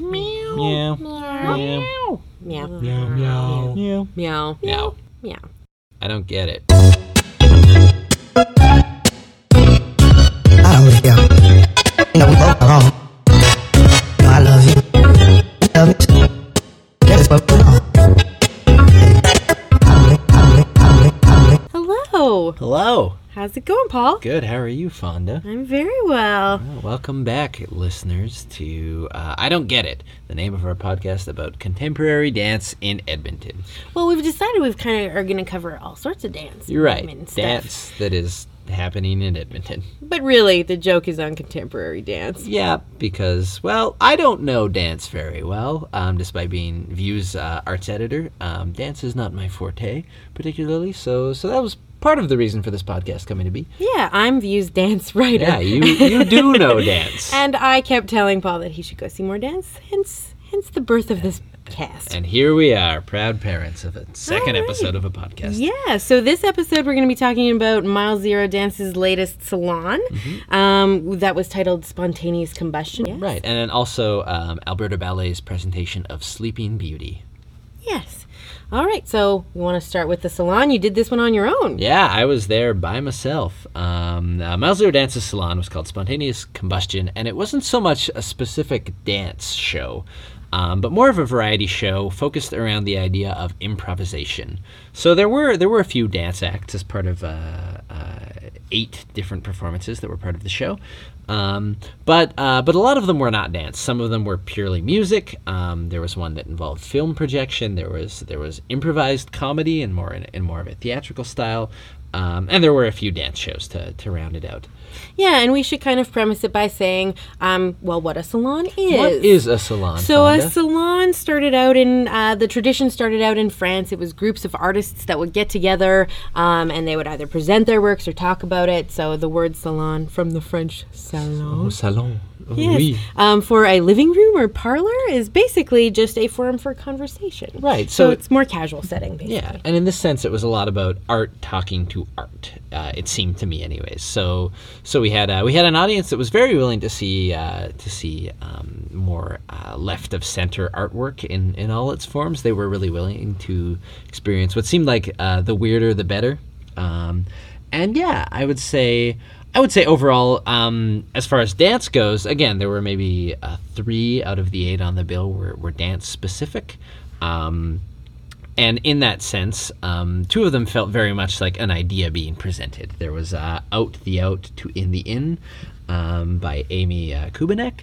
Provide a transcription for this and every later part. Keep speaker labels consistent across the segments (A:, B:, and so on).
A: Meow.
B: Meow.
A: Meow.
B: Meow.
C: Meow meow.
A: Meow.
B: Meow.
A: Meow.
B: Meow.
A: I don't get it.
D: I don't care. You know, we both
B: How's it going, Paul?
A: Good. How are you, Fonda?
B: I'm very well.
A: Well, welcome back, listeners, to uh, I Don't Get It, the name of our podcast about contemporary dance in Edmonton.
B: Well, we've decided we've kind of are going to cover all sorts of dance.
A: You're right. Dance that is happening in Edmonton.
B: But really, the joke is on contemporary dance.
A: Yeah, because, well, I don't know dance very well, um, despite being View's uh, arts editor. Um, dance is not my forte, particularly, so so that was part of the reason for this podcast coming to be.
B: Yeah, I'm View's dance writer.
A: Yeah, you, you do know dance.
B: and I kept telling Paul that he should go see more dance, hence hence the birth of this cast.
A: And here we are, proud parents of a second
B: right.
A: episode of a podcast.
B: Yeah, so this episode we're going to be talking about Mile Zero Dance's latest salon um, that was titled Spontaneous Combustion. Yes.
A: Mm-hmm. Right, and then also um, Alberta Ballet's presentation of Sleeping Beauty.
B: Yes. All right, so you want to start with the salon? You did this one on your own.
A: Yeah, I was there by myself. Um, uh, Miles Dance's salon was called Spontaneous Combustion, and it wasn't so much a specific dance show, um, but more of a variety show focused around the idea of improvisation. So there were there were a few dance acts as part of uh, uh, eight different performances that were part of the show. Um, but uh, but a lot of them were not dance. Some of them were purely music. Um, there was one that involved film projection. There was there was improvised comedy and more in, in more of a theatrical style. Um, and there were a few dance shows to, to round it out.
B: Yeah, and we should kind of premise it by saying, um, well, what a salon is.
A: What is a salon?
B: So a salon started out in uh, the tradition started out in France. It was groups of artists that would get together um, and they would either present their works or talk about it. So the word salon from the French salon.
A: Oh, salon.
B: Yes.
A: oui.
B: Um, for a living room or parlor is basically just a forum for conversation.
A: Right,
B: So,
A: so-
B: it's more casual setting, basically.
A: Yeah, and in this sense, it was a lot about art talking to art. Uh, it seemed to me, anyways. So, so we had uh, we had an audience that was very willing to see uh, to see um, more uh, left of center artwork in in all its forms. They were really willing to experience what seemed like uh, the weirder the better. Um, and yeah, I would say. I would say overall, um, as far as dance goes, again, there were maybe uh, three out of the eight on the bill were, were dance specific. Um, and in that sense, um, two of them felt very much like an idea being presented. There was uh, "Out the Out to In the In" um, by Amy uh, Kubanek,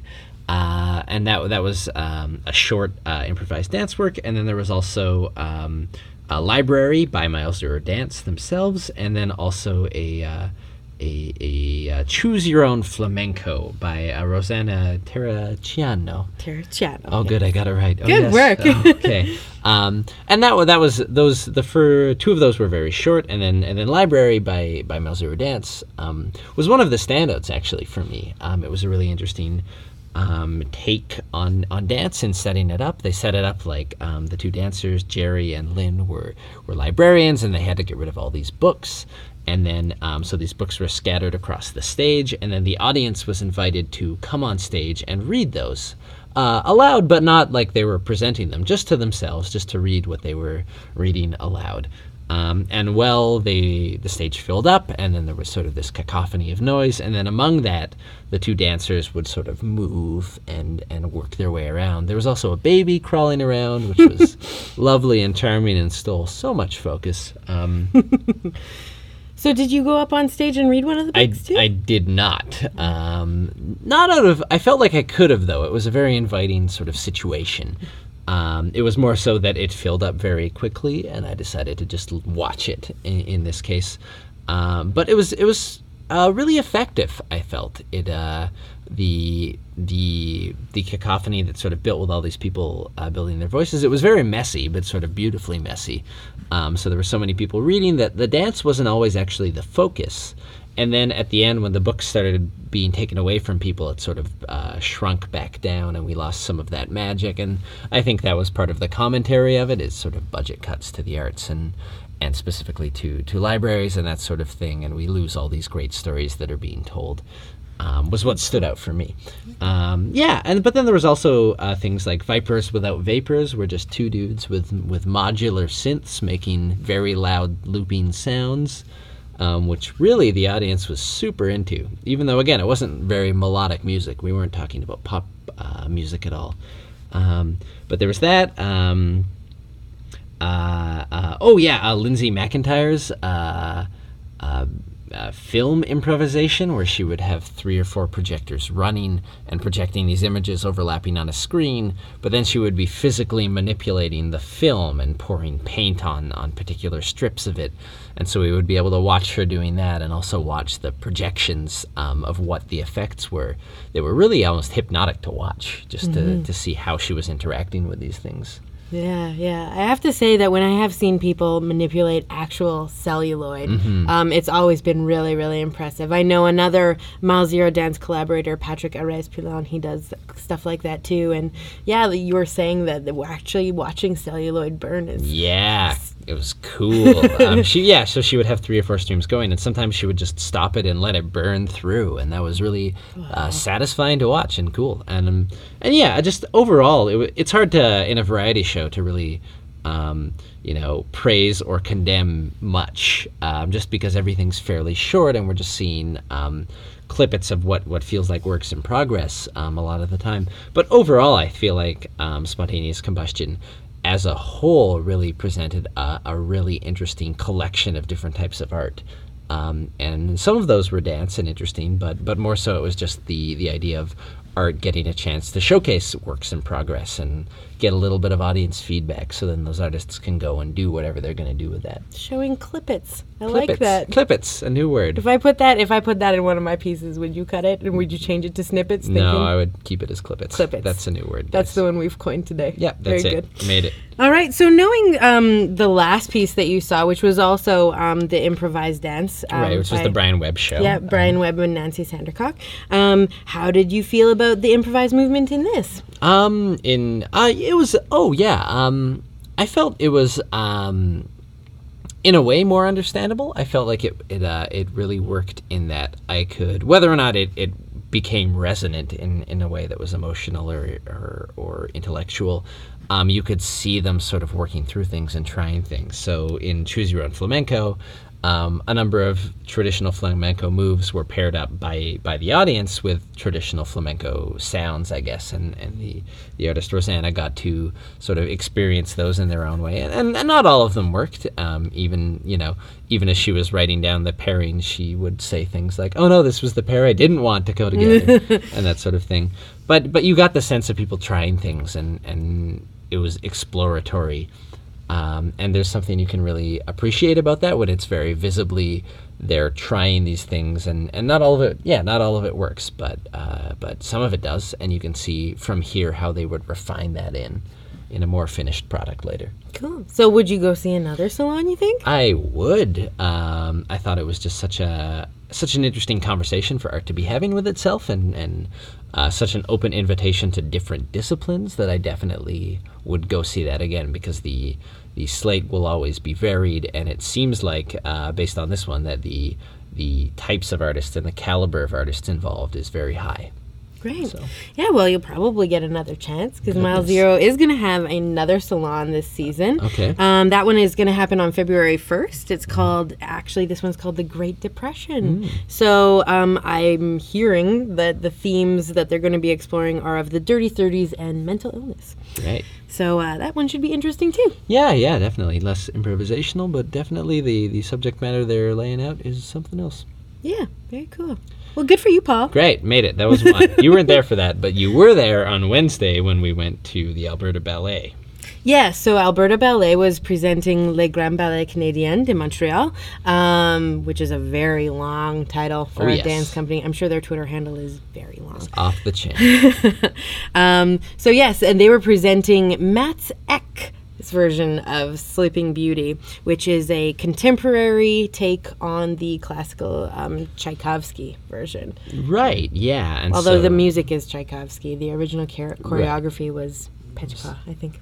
A: uh, and that that was um, a short uh, improvised dance work. And then there was also um, a "Library" by Miles Zero Dance themselves, and then also a uh, a, a uh, choose your own flamenco by uh, Rosanna Terraciano.
B: Terraciano.
A: Oh, good, I got it right. Oh,
B: Good
A: yes.
B: work.
A: Oh, okay, um, and that that was those the for two of those were very short, and then and then Library by by Mile Zero Dance um, was one of the standouts actually for me. Um, it was a really interesting um, take on on dance and setting it up. They set it up like um, the two dancers, Jerry and Lynn, were were librarians, and they had to get rid of all these books. And then, um, so these books were scattered across the stage, and then the audience was invited to come on stage and read those uh, aloud, but not like they were presenting them, just to themselves, just to read what they were reading aloud. Um, and well, they the stage filled up, and then there was sort of this cacophony of noise, and then among that, the two dancers would sort of move and and work their way around. There was also a baby crawling around, which was lovely and charming, and stole so much focus. Um,
B: So did you go up on stage and read one of the
A: I,
B: too?
A: I did not. Um, not out of. I felt like I could have, though. It was a very inviting sort of situation. Um, it was more so that it filled up very quickly, and I decided to just watch it in, in this case. Um, but it was it was uh, really effective. I felt it. Uh, the the the cacophony that sort of built with all these people uh, building their voices. It was very messy, but sort of beautifully messy. Um, so there were so many people reading that the dance wasn't always actually the focus. And then at the end, when the book started being taken away from people, it sort of uh, shrunk back down, and we lost some of that magic. And I think that was part of the commentary of it is sort of budget cuts to the arts and and specifically to to libraries and that sort of thing. And we lose all these great stories that are being told. Um, was what stood out for me. Um, yeah, and but then there was also uh, things like Vipers Without Vapors, were just two dudes with with modular synths making very loud looping sounds, um, which really the audience was super into. Even though again it wasn't very melodic music, we weren't talking about pop uh, music at all. Um, but there was that. Um, uh, uh, oh yeah, uh, Lindsay McIntyre's uh, film improvisation, where she would have three or four projectors running and projecting these images overlapping on a screen, but then she would be physically manipulating the film and pouring paint on on particular strips of it, and so we would be able to watch her doing that and also watch the projections um, of what the effects were. They were really almost hypnotic to watch, just to, to see how she was interacting with these things.
B: Yeah, yeah. I have to say that when I have seen people manipulate actual celluloid, um, it's always been really, really impressive. I know another Mile Zero Dance collaborator, Patrick Arès-Pilon, he does stuff like that too. And yeah, you were saying that we're actually watching celluloid burn is
A: Yeah, it was cool. um, she yeah, so she would have three or four streams going, and sometimes she would just stop it and let it burn through, and that was really uh, satisfying to watch and cool. And um, and yeah, just overall, it, it's hard to in a variety show to really. Um, you know, praise or condemn much, um, just because everything's fairly short, and we're just seeing um, clippets of what what feels like works in progress um, a lot of the time. But overall, I feel like um, spontaneous combustion as a whole really presented a, a really interesting collection of different types of art. Um, and some of those were dance and interesting, but but more so it was just the the idea of art getting a chance to showcase works in progress and get a little bit of audience feedback, so then those artists can go and do whatever they're going to do with that.
B: showing clippets. I like that.
A: Clippets, a new word.
B: If I put that, if I put that in one of my pieces, would you cut it and would you change it to snippets?
A: No, I would keep it as clippets.
B: Clippets.
A: That's a new word.
B: That's
A: yes.
B: the one we've coined today.
A: Yeah, that's
B: Very
A: it.
B: good.
A: Made it.
B: All right. So knowing um, the last piece that you saw, which was also um, the improvised dance, um,
A: right, which was the Brian Webb show.
B: Yeah, Brian Webb and Nancy Sandercock. Um, how did you feel about the improvised movement in this?
A: Um, in uh, it was oh yeah. Um, I felt it was um, in a way more understandable. I felt like it it uh, it really worked in that I could whether or not it it became resonant in in a way that was emotional or or, or intellectual. Um, you could see them sort of working through things and trying things. So in Choose Your Own Flamenco, um, a number of traditional flamenco moves were paired up by by the audience with traditional flamenco sounds, I guess, and, and the, the artist Rosanna got to sort of experience those in their own way, and, and, and not all of them worked. Um, even you know, even as she was writing down the pairing, she would say things like, "Oh no, this was the pair I didn't want to go together," and that sort of thing. But but you got the sense of people trying things, and and it was exploratory. Um, and there's something you can really appreciate about that when it's very visibly they're trying these things and, and not all of it yeah not all of it works but uh, but some of it does and you can see from here how they would refine that in in a more finished product later
B: Cool. So would you go see another salon? You think?
A: I would. Um, I thought it was just such a such an interesting conversation for art to be having with itself, and and uh, such an open invitation to different disciplines that I definitely would go see that again because the the slate will always be varied, and it seems like uh, based on this one that the the types of artists and the caliber of artists involved is very high.
B: Great.
A: So-
B: Yeah, well, you'll probably get another chance because Mile Zero is going to have another salon this season.
A: Okay.
B: Um, that one is going to happen on February 1st. It's called, actually, this one's called The Great Depression. So um, I'm hearing that the themes that they're going to be exploring are of the dirty 30s and mental illness.
A: Right.
B: So uh, that one should be interesting too.
A: Yeah, yeah, definitely less improvisational, but definitely the the subject matter they're laying out is something else.
B: Yeah, very cool. Well, good for you, Paul.
A: Great, made it. That was one. you weren't there for that, but you were there on Wednesday when we went to the Alberta Ballet.
B: Yeah, so Alberta Ballet was presenting Les Grands Ballets Canadiens de Montreal, um, which is a very long title for
A: Oh,
B: a
A: yes.
B: dance company. I'm sure their Twitter handle is very long.
A: Off the chain.
B: um, so yes, and they were presenting Mats Ek. Version of Sleeping Beauty, which is a contemporary take on the classical um, Tchaikovsky version.
A: right, yeah. And
B: Although
A: so,
B: the music is Tchaikovsky, the original chor- choreography was Petipa, I think.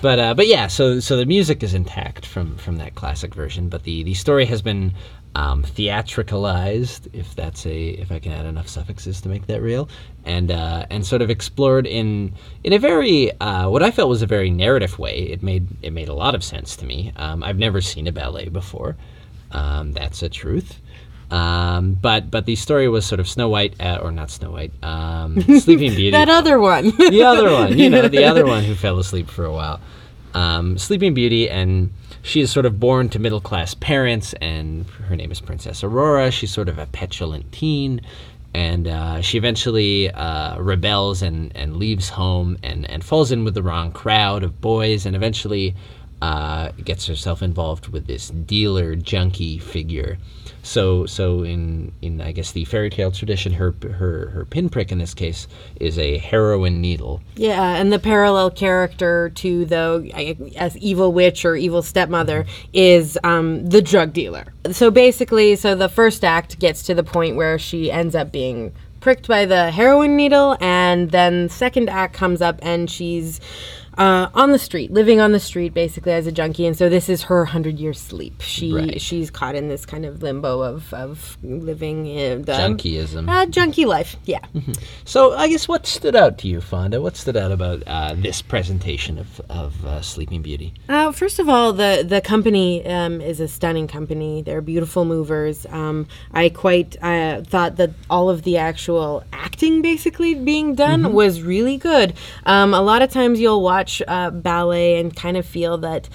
A: but uh, but yeah, so so the music is intact from from that classic version, but the the story has been um, theatricalized, if that's a if I can add enough suffixes to make that real, and uh, and sort of explored in in a very uh, what I felt was a very narrative way. It made it made a lot of sense to me. Um, I've never seen a ballet before. Um, that's a truth. Um, but but the story was sort of Snow White uh, or not Snow White, um, Sleeping Beauty
B: That other one.
A: the other one, you know, the other one who fell asleep for a while. Um, Sleeping Beauty, and she is sort of born to middle class parents, and her name is Princess Aurora. She's sort of a petulant teen, and uh, she eventually uh, rebels and, and leaves home and, and falls in with the wrong crowd of boys, and eventually uh, gets herself involved with this dealer junkie figure. So, so in in I guess the fairy tale tradition, her her her pinprick in this case is a heroin needle.
B: Yeah, and the parallel character to the as evil witch or evil stepmother is um, the drug dealer. So basically, so the first act gets to the point where she ends up being pricked by the heroin needle, and then second act comes up and she's uh, on the street, living on the street basically as a junkie, and so this is her hundred year sleep. She
A: Right.
B: she's caught in this kind of limbo of of living in the
A: Junkieism.
B: uh, junkie life. Yeah.
A: So I guess what stood out to you, Fonda? What stood out about uh, this presentation of, of uh, Sleeping Beauty?
B: Uh, first of all, the the company um, is a stunning company. They're beautiful movers. Um, I quite uh, thought that all of the actual acting, basically being done, was really good. Um, a lot of times you'll watch uh, ballet and kind of feel that.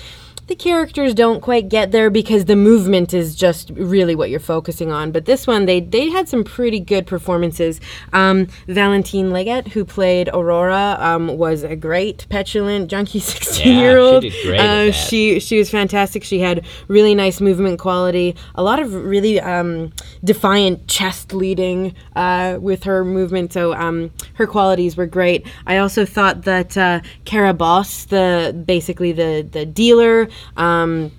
B: The characters don't quite get there because the movement is just really what you're focusing on. But this one, they they had some pretty good performances. Um, Valentine Legat, who played Aurora, um, was a great petulant junkie 16 year old.
A: did great
B: Uh, she she was fantastic. She had really nice movement quality, a lot of really um, defiant chest leading uh, with her movement. So um, her qualities were great. I also thought that uh, Cara Boss, the basically the the dealer, um,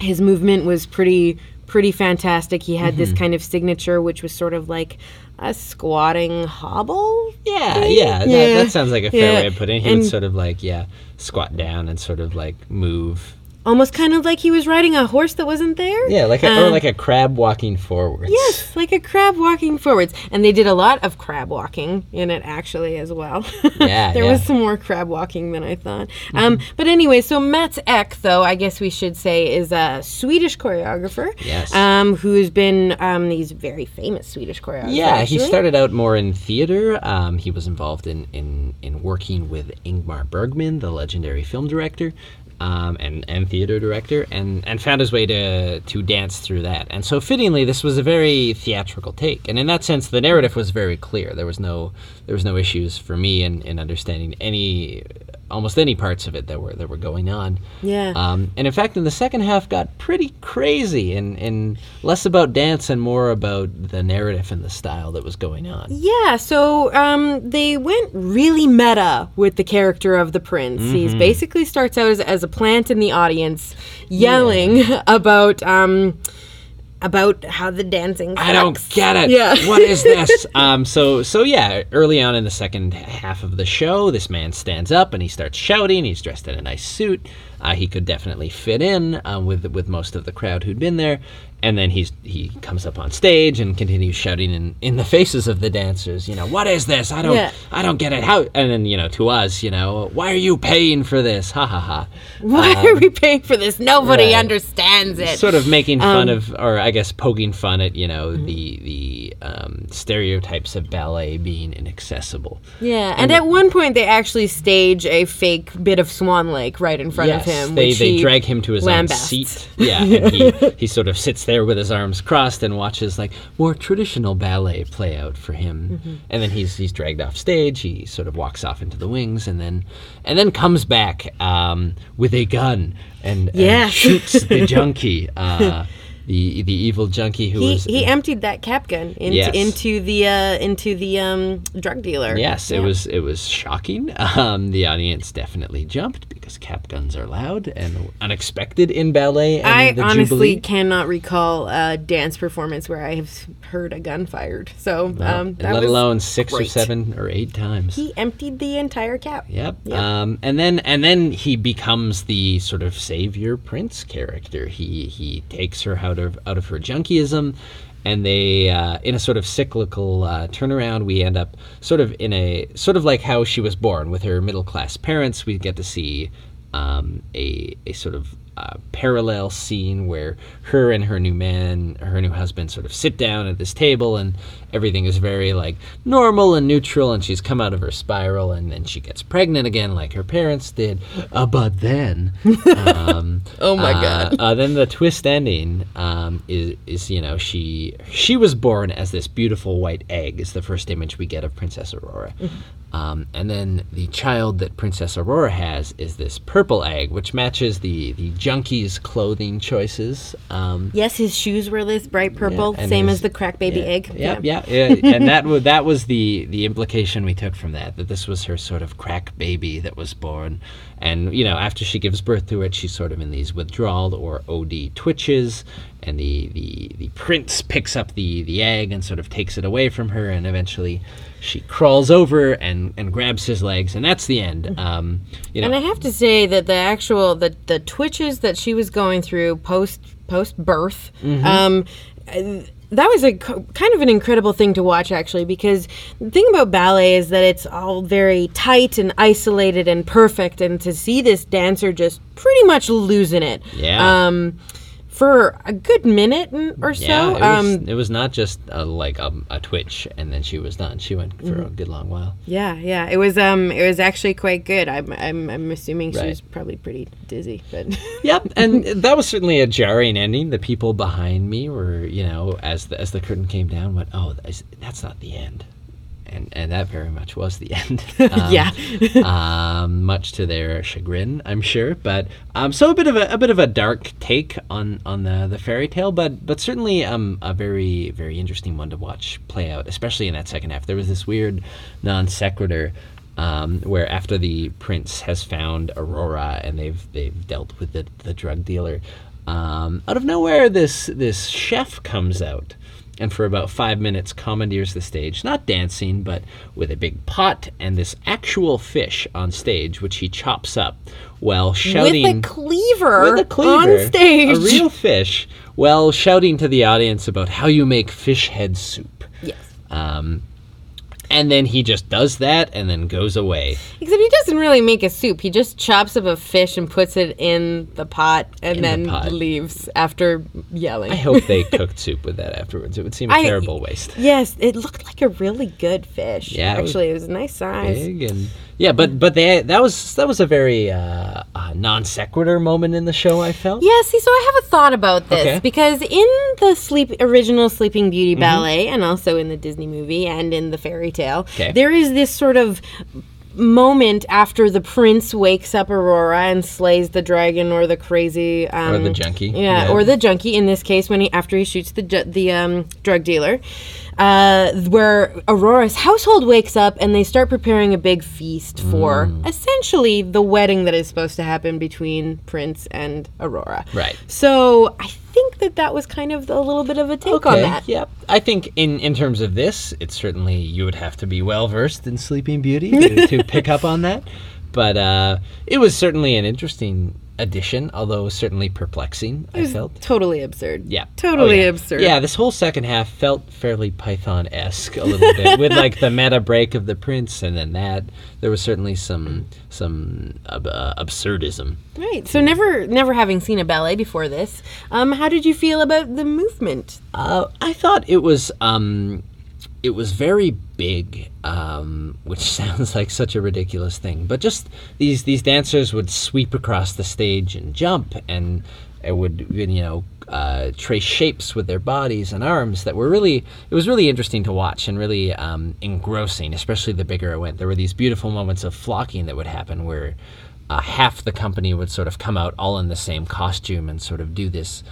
B: his movement was pretty pretty fantastic. He had
A: Mm-hmm.
B: this kind of signature, which was sort of like a squatting hobble.
A: Yeah, yeah, that,
B: Yeah.
A: that sounds like a fair
B: Yeah.
A: way of putting it. He
B: And-
A: would sort of like, yeah, squat down and sort of like move.
B: Almost kind of like he was riding a horse that wasn't there.
A: Yeah, like a, or
B: Uh,
A: like a crab walking forwards.
B: Yes, like a crab walking forwards. And they did a lot of crab walking in it actually as well.
A: Yeah,
B: there
A: yeah.
B: was some more crab walking than I thought. Um, but anyway, so Mats Ek, though, I guess we should say, is a Swedish choreographer.
A: Yes.
B: Um, who's been, um, he's very famous Swedish choreographer.
A: Yeah, he started out more in theater. Um, he was involved in, in, in working with Ingmar Bergman, the legendary film director, um, and, and theater director, and, and found his way to, to dance through that. And so, fittingly, this was a very theatrical take. And in that sense, the narrative was very clear. There was no there was no issues for me in, in understanding any almost any parts of it that were that were going on.
B: Yeah.
A: Um, and in fact, in the second half, got pretty crazy and, and less about dance and more about the narrative and the style that was going on.
B: Yeah, so um, they went really meta with the character of the prince. He
A: Mm-hmm.
B: basically starts out as, as a plant in the audience, yelling about um, about how the dancing.
A: I don't get it.
B: Yeah.
A: what is this? Um, so so yeah, early on in the second half of the show, this man stands up and he starts shouting. He's dressed in a nice suit. Uh, he could definitely fit in uh, with with most of the crowd who'd been there. And then he's he comes up on stage and continues shouting in, in the faces of the dancers. You know, what is this? I don't
B: Yeah.
A: I don't get it. How? And then you know, to us, you know, why are you paying for this? Ha ha ha.
B: Why are we paying for this? Nobody
A: right.
B: understands it.
A: sort of making fun
B: Um,
A: of, or I guess poking fun at, you know,
B: Mm-hmm.
A: the the um, stereotypes of ballet being inaccessible.
B: yeah, and at one point they actually stage a fake bit of Swan Lake right in front
A: yes,
B: of him.
A: they they
B: he
A: drag him to his own seat. Yeah, and he he sort of sits there with his arms crossed and watches like more traditional ballet play out for him.
B: Mm-hmm.
A: And then he's he's dragged off stage. He sort of walks off into the wings, and then and then comes back um, with a gun and, and shoots the junkie. Uh, the the evil junkie who
B: He,
A: was
B: he emptied that cap gun into
A: Yes.
B: into the uh, into the um, drug dealer.
A: Yes,
B: Yeah.
A: it was it was shocking. Um, the audience definitely jumped because cap guns are loud and unexpected in ballet. And
B: I honestly
A: Jubilee.
B: cannot recall a dance performance where I have heard a gun fired. So
A: No,
B: um,
A: let alone six or seven or eight times.
B: He emptied the entire cap.
A: Yep.
B: Yep.
A: Um, and then and then he becomes the sort of savior prince character. He he takes her out of out of her junkieism, and they uh, in a sort of cyclical uh, turnaround. We end up sort of in a sort of like how she was born with her middle class parents. We get to see um, a a sort of uh, parallel scene where her and her new man, her new husband, sort of sit down at this table, and everything is very like normal and neutral. And she's come out of her spiral, and then she gets pregnant again, like her parents did. Uh, but then, um,
B: Oh my
A: uh,
B: God.
A: Uh, then the twist ending um, is is you know she she was born as this beautiful white egg is the first image we get of Princess Aurora. Um, and then the child that Princess Aurora has is this purple egg, which matches the the junkie's clothing choices. Um,
B: Yes, his shoes were this bright purple,
A: and
B: same
A: his-
B: as the crack baby
A: yeah,
B: egg.
A: Yep, yeah, yeah, and that was that was the the implication we took from that that this was her sort of crack baby that was born, and you know after she gives birth to it, she's sort of in these withdrawal or OD twitches, and the the the prince picks up the the egg and sort of takes it away from her, and eventually she crawls over and and grabs his legs, and that's the end. Um, you know,
B: And I have to say that the actual the the twitches that she was going through post post birth,
A: Mm-hmm.
B: um, that was a kind of an incredible thing to watch actually because the thing about ballet is that it's all very tight and isolated and perfect, and to see this dancer just pretty much losing it.
A: Yeah.
B: Um, for a good minute or so.
A: yeah, it was,
B: um,
A: it was not just a, like a, a twitch and then she was done. She went for
B: Mm-hmm.
A: a good long while.
B: yeah, yeah. It was um, it was actually quite good. I'm I'm, I'm assuming she was probably pretty dizzy, but.
A: Yep, and that was certainly a jarring ending. The people behind me were, you know, as the, as the curtain came down, went, "Oh, that's not the end," and and that very much was the end. Um,
B: Yeah.
A: um, much to their chagrin, I'm sure. But um, so a bit of a, a bit of a dark take on on the, the fairy tale, but but certainly um, a very very interesting one to watch play out, especially in that second half. There was this weird non sequitur um, where after the prince has found Aurora and they've they've dealt with the, the drug dealer, um, out of nowhere this this chef comes out and for about five minutes commandeers the stage, not dancing, but with a big pot and this actual fish on stage, which he chops up while shouting
B: with a cleaver,
A: with a cleaver,
B: on stage.
A: a real fish, while shouting to the audience about how you make fish head soup.
B: yes.
A: Um, and then he just does that and then goes away.
B: Except he doesn't really make a soup. He just chops up a fish and puts it in the pot and
A: In the
B: then
A: pot.
B: leaves after yelling.
A: I hope they cooked soup with that afterwards. It would seem a
B: I-
A: terrible waste.
B: Yes, it looked like a really good fish.
A: Yeah, it was
B: actually, it was a nice size.
A: Big and yeah, but but they that was that was a very uh, uh, non sequitur moment in the show. I felt.
B: Yeah, see, so I have a thought about this
A: Okay.
B: because in the sleep original Sleeping Beauty
A: Mm-hmm.
B: ballet, and also in the Disney movie and in the fairy tale,
A: Okay.
B: there is this sort of moment after the prince wakes up Aurora and slays the dragon or the crazy um,
A: Or the junkie.
B: yeah,
A: Yeah.
B: or the junkie in this case when he after he shoots the ju- the um, drug dealer, uh, where Aurora's household wakes up and they start preparing a big feast for
A: Mm.
B: essentially the wedding that is supposed to happen between Prince and Aurora.
A: Right.
B: So I think that that was kind of a little bit of a take on that.
A: Yep. I think in in terms of this, it's certainly you would have to be well versed in Sleeping Beauty to, to pick up on that. But uh, it was certainly an interesting addition, although certainly perplexing. I felt.
B: Totally absurd.
A: Yeah.
B: Totally
A: Oh, yeah.
B: absurd.
A: Yeah, this whole second half felt fairly Python esque a little bit, with like the meta break of the prince, and then that there was certainly some some uh, absurdism.
B: Right. So never never having seen a ballet before this, um, how did you feel about the movement?
A: Uh, I thought it was um, it was very big, um, which sounds like such a ridiculous thing. But just these these dancers would sweep across the stage and jump, and it would you know uh, trace shapes with their bodies and arms that were really it was really interesting to watch and really um, engrossing. Especially the bigger it went, there were these beautiful moments of flocking that would happen where. Uh, half the company would sort of come out all in the same costume and sort of do this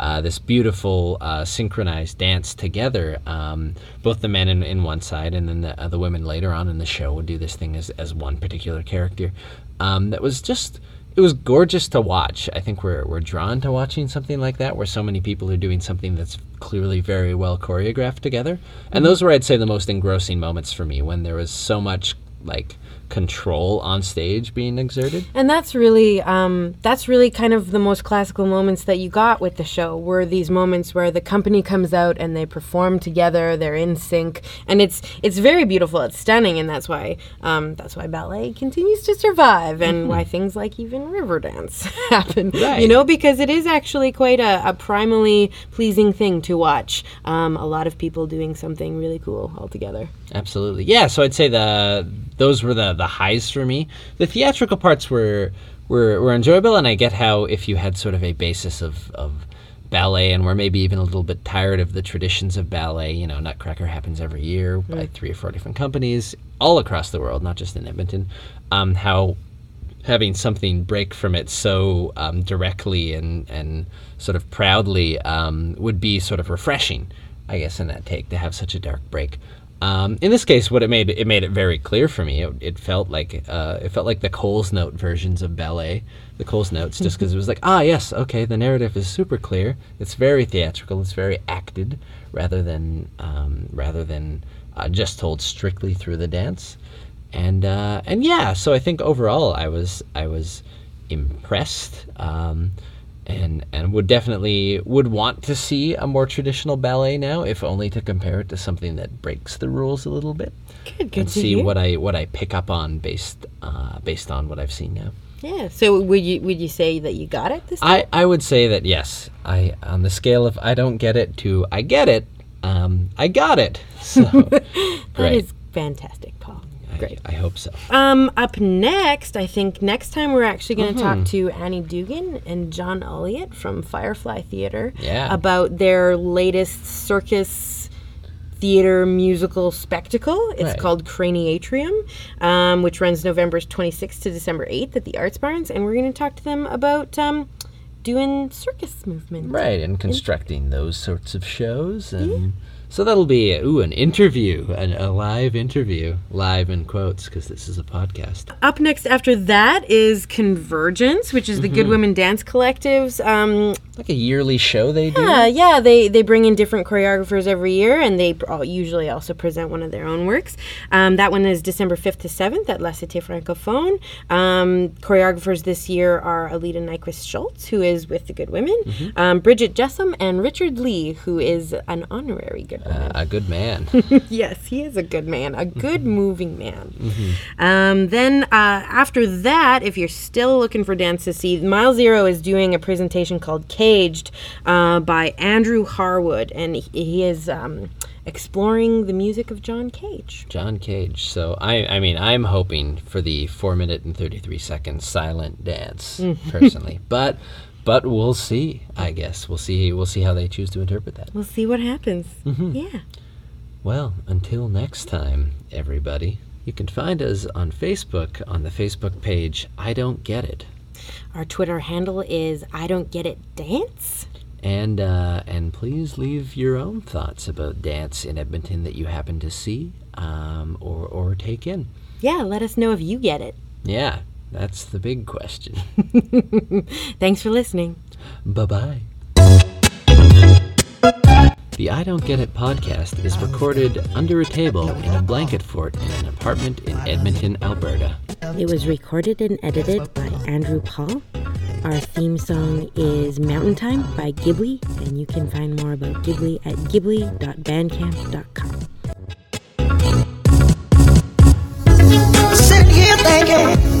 A: uh, this beautiful uh, synchronized dance together. Um, both the men in, in one side, and then the, uh, the women later on in the show would do this thing as, as one particular character. Um, that was just it was gorgeous to watch. I think we're we're drawn to watching something like that, where so many people are doing something that's clearly very well choreographed together. And those were, I'd say, the most engrossing moments for me when there was so much like control on stage being exerted.
B: And that's really um, that's really kind of the most classical moments that you got with the show were these moments where the company comes out and they perform together, they're in sync, and it's it's very beautiful, it's stunning, and that's why um, that's why ballet continues to survive and why things like even Riverdance happen.
A: Right.
B: You know, because it is actually quite a, a primally pleasing thing to watch. Um, a lot of people doing something really cool all together.
A: Absolutely. Yeah, so I'd say the those were the the highs for me. The theatrical parts were were, were enjoyable and I get how if you had sort of a basis of, of ballet and we're maybe even a little bit tired of the traditions of ballet, you know, Nutcracker happens every year by three or four different companies all across the world, not just in Edmonton. Um, how having something break from it so um, directly and, and sort of proudly um, would be sort of refreshing, I guess, in that take to have such a dark break. Um, in this case, what it made it made it very clear for me. It, it felt like uh, it felt like the Coles Note versions of ballet, the Coles Notes, just because it was like, ah, yes, okay, the narrative is super clear. It's very theatrical. It's very acted, rather than um, rather than uh, just told strictly through the dance and uh, and yeah, so I think overall I was I was impressed, um, and and would definitely would want to see a more traditional ballet now, if only to compare it to something that breaks the rules a little bit,
B: Good, good
A: and see what I what I pick up on based uh, based on what I've seen now.
B: Yeah. So would you would you say that you got it this time?
A: I, I would say that yes, I on the scale of I don't get it to I get it, um, I got it. So
B: That is fantastic, Paul. Great.
A: I, hope so.
B: Um, up next, I think next time we're actually going to
A: Mm-hmm.
B: talk to Annie Dugan and John Elliott from Firefly Theater
A: Yeah.
B: about their latest circus theater musical spectacle. It's
A: Right.
B: called Craniatrium, um, which runs November 26th to December 8th at the Arts Barns, and we're going to talk to them about um, doing circus movement.
A: Right, and constructing those sorts of shows, and so that'll be ooh an interview, an, a live interview, live in quotes because this is a podcast.
B: Up next after that is Convergence, which is the
A: Mm-hmm.
B: Good Women Dance Collective's um,
A: Like a yearly show they do.
B: Yeah, yeah. They they bring in different choreographers every year, and they all- usually also present one of their own works. Um, that one is December fifth to seventh at La Cité Francophone. Um, choreographers this year are Alida Nyquist Schultz, who is with the Good Women, um, Bridget Jessam, and Richard Lee, who is an honorary Good Woman.
A: Uh, a good man.
B: yes, he is a good man, a good moving man. Um, then uh, after that, if you're still looking for dance to see, Mile Zero is doing a presentation called Caged uh, by Andrew Harwood, and he, he is um, exploring the music of John Cage.
A: John Cage. So I, I mean, I'm hoping for the four minute and thirty three second silent dance personally, but. But we'll see. I guess we'll see. We'll see how they choose to interpret that.
B: We'll see what happens. Yeah.
A: Well, until next time, everybody, you can find us on Facebook on the Facebook page I Don't Get It.
B: Our Twitter handle is I Don't Get It Dance.
A: And uh, and please leave your own thoughts about dance in Edmonton that you happen to see um, or or take in.
B: Yeah, let us know if you get it.
A: Yeah, that's the big question.
B: Thanks for listening.
A: bye bye. The I Don't Get It podcast is recorded under a table in a blanket fort in an apartment in Edmonton, Alberta.
B: It was recorded and edited by Andrew Paul. Our theme song is Mountain Time by Ghibli, and you can find more about Ghibli at ghibli.bandcamp.com.
D: Sitting here thinking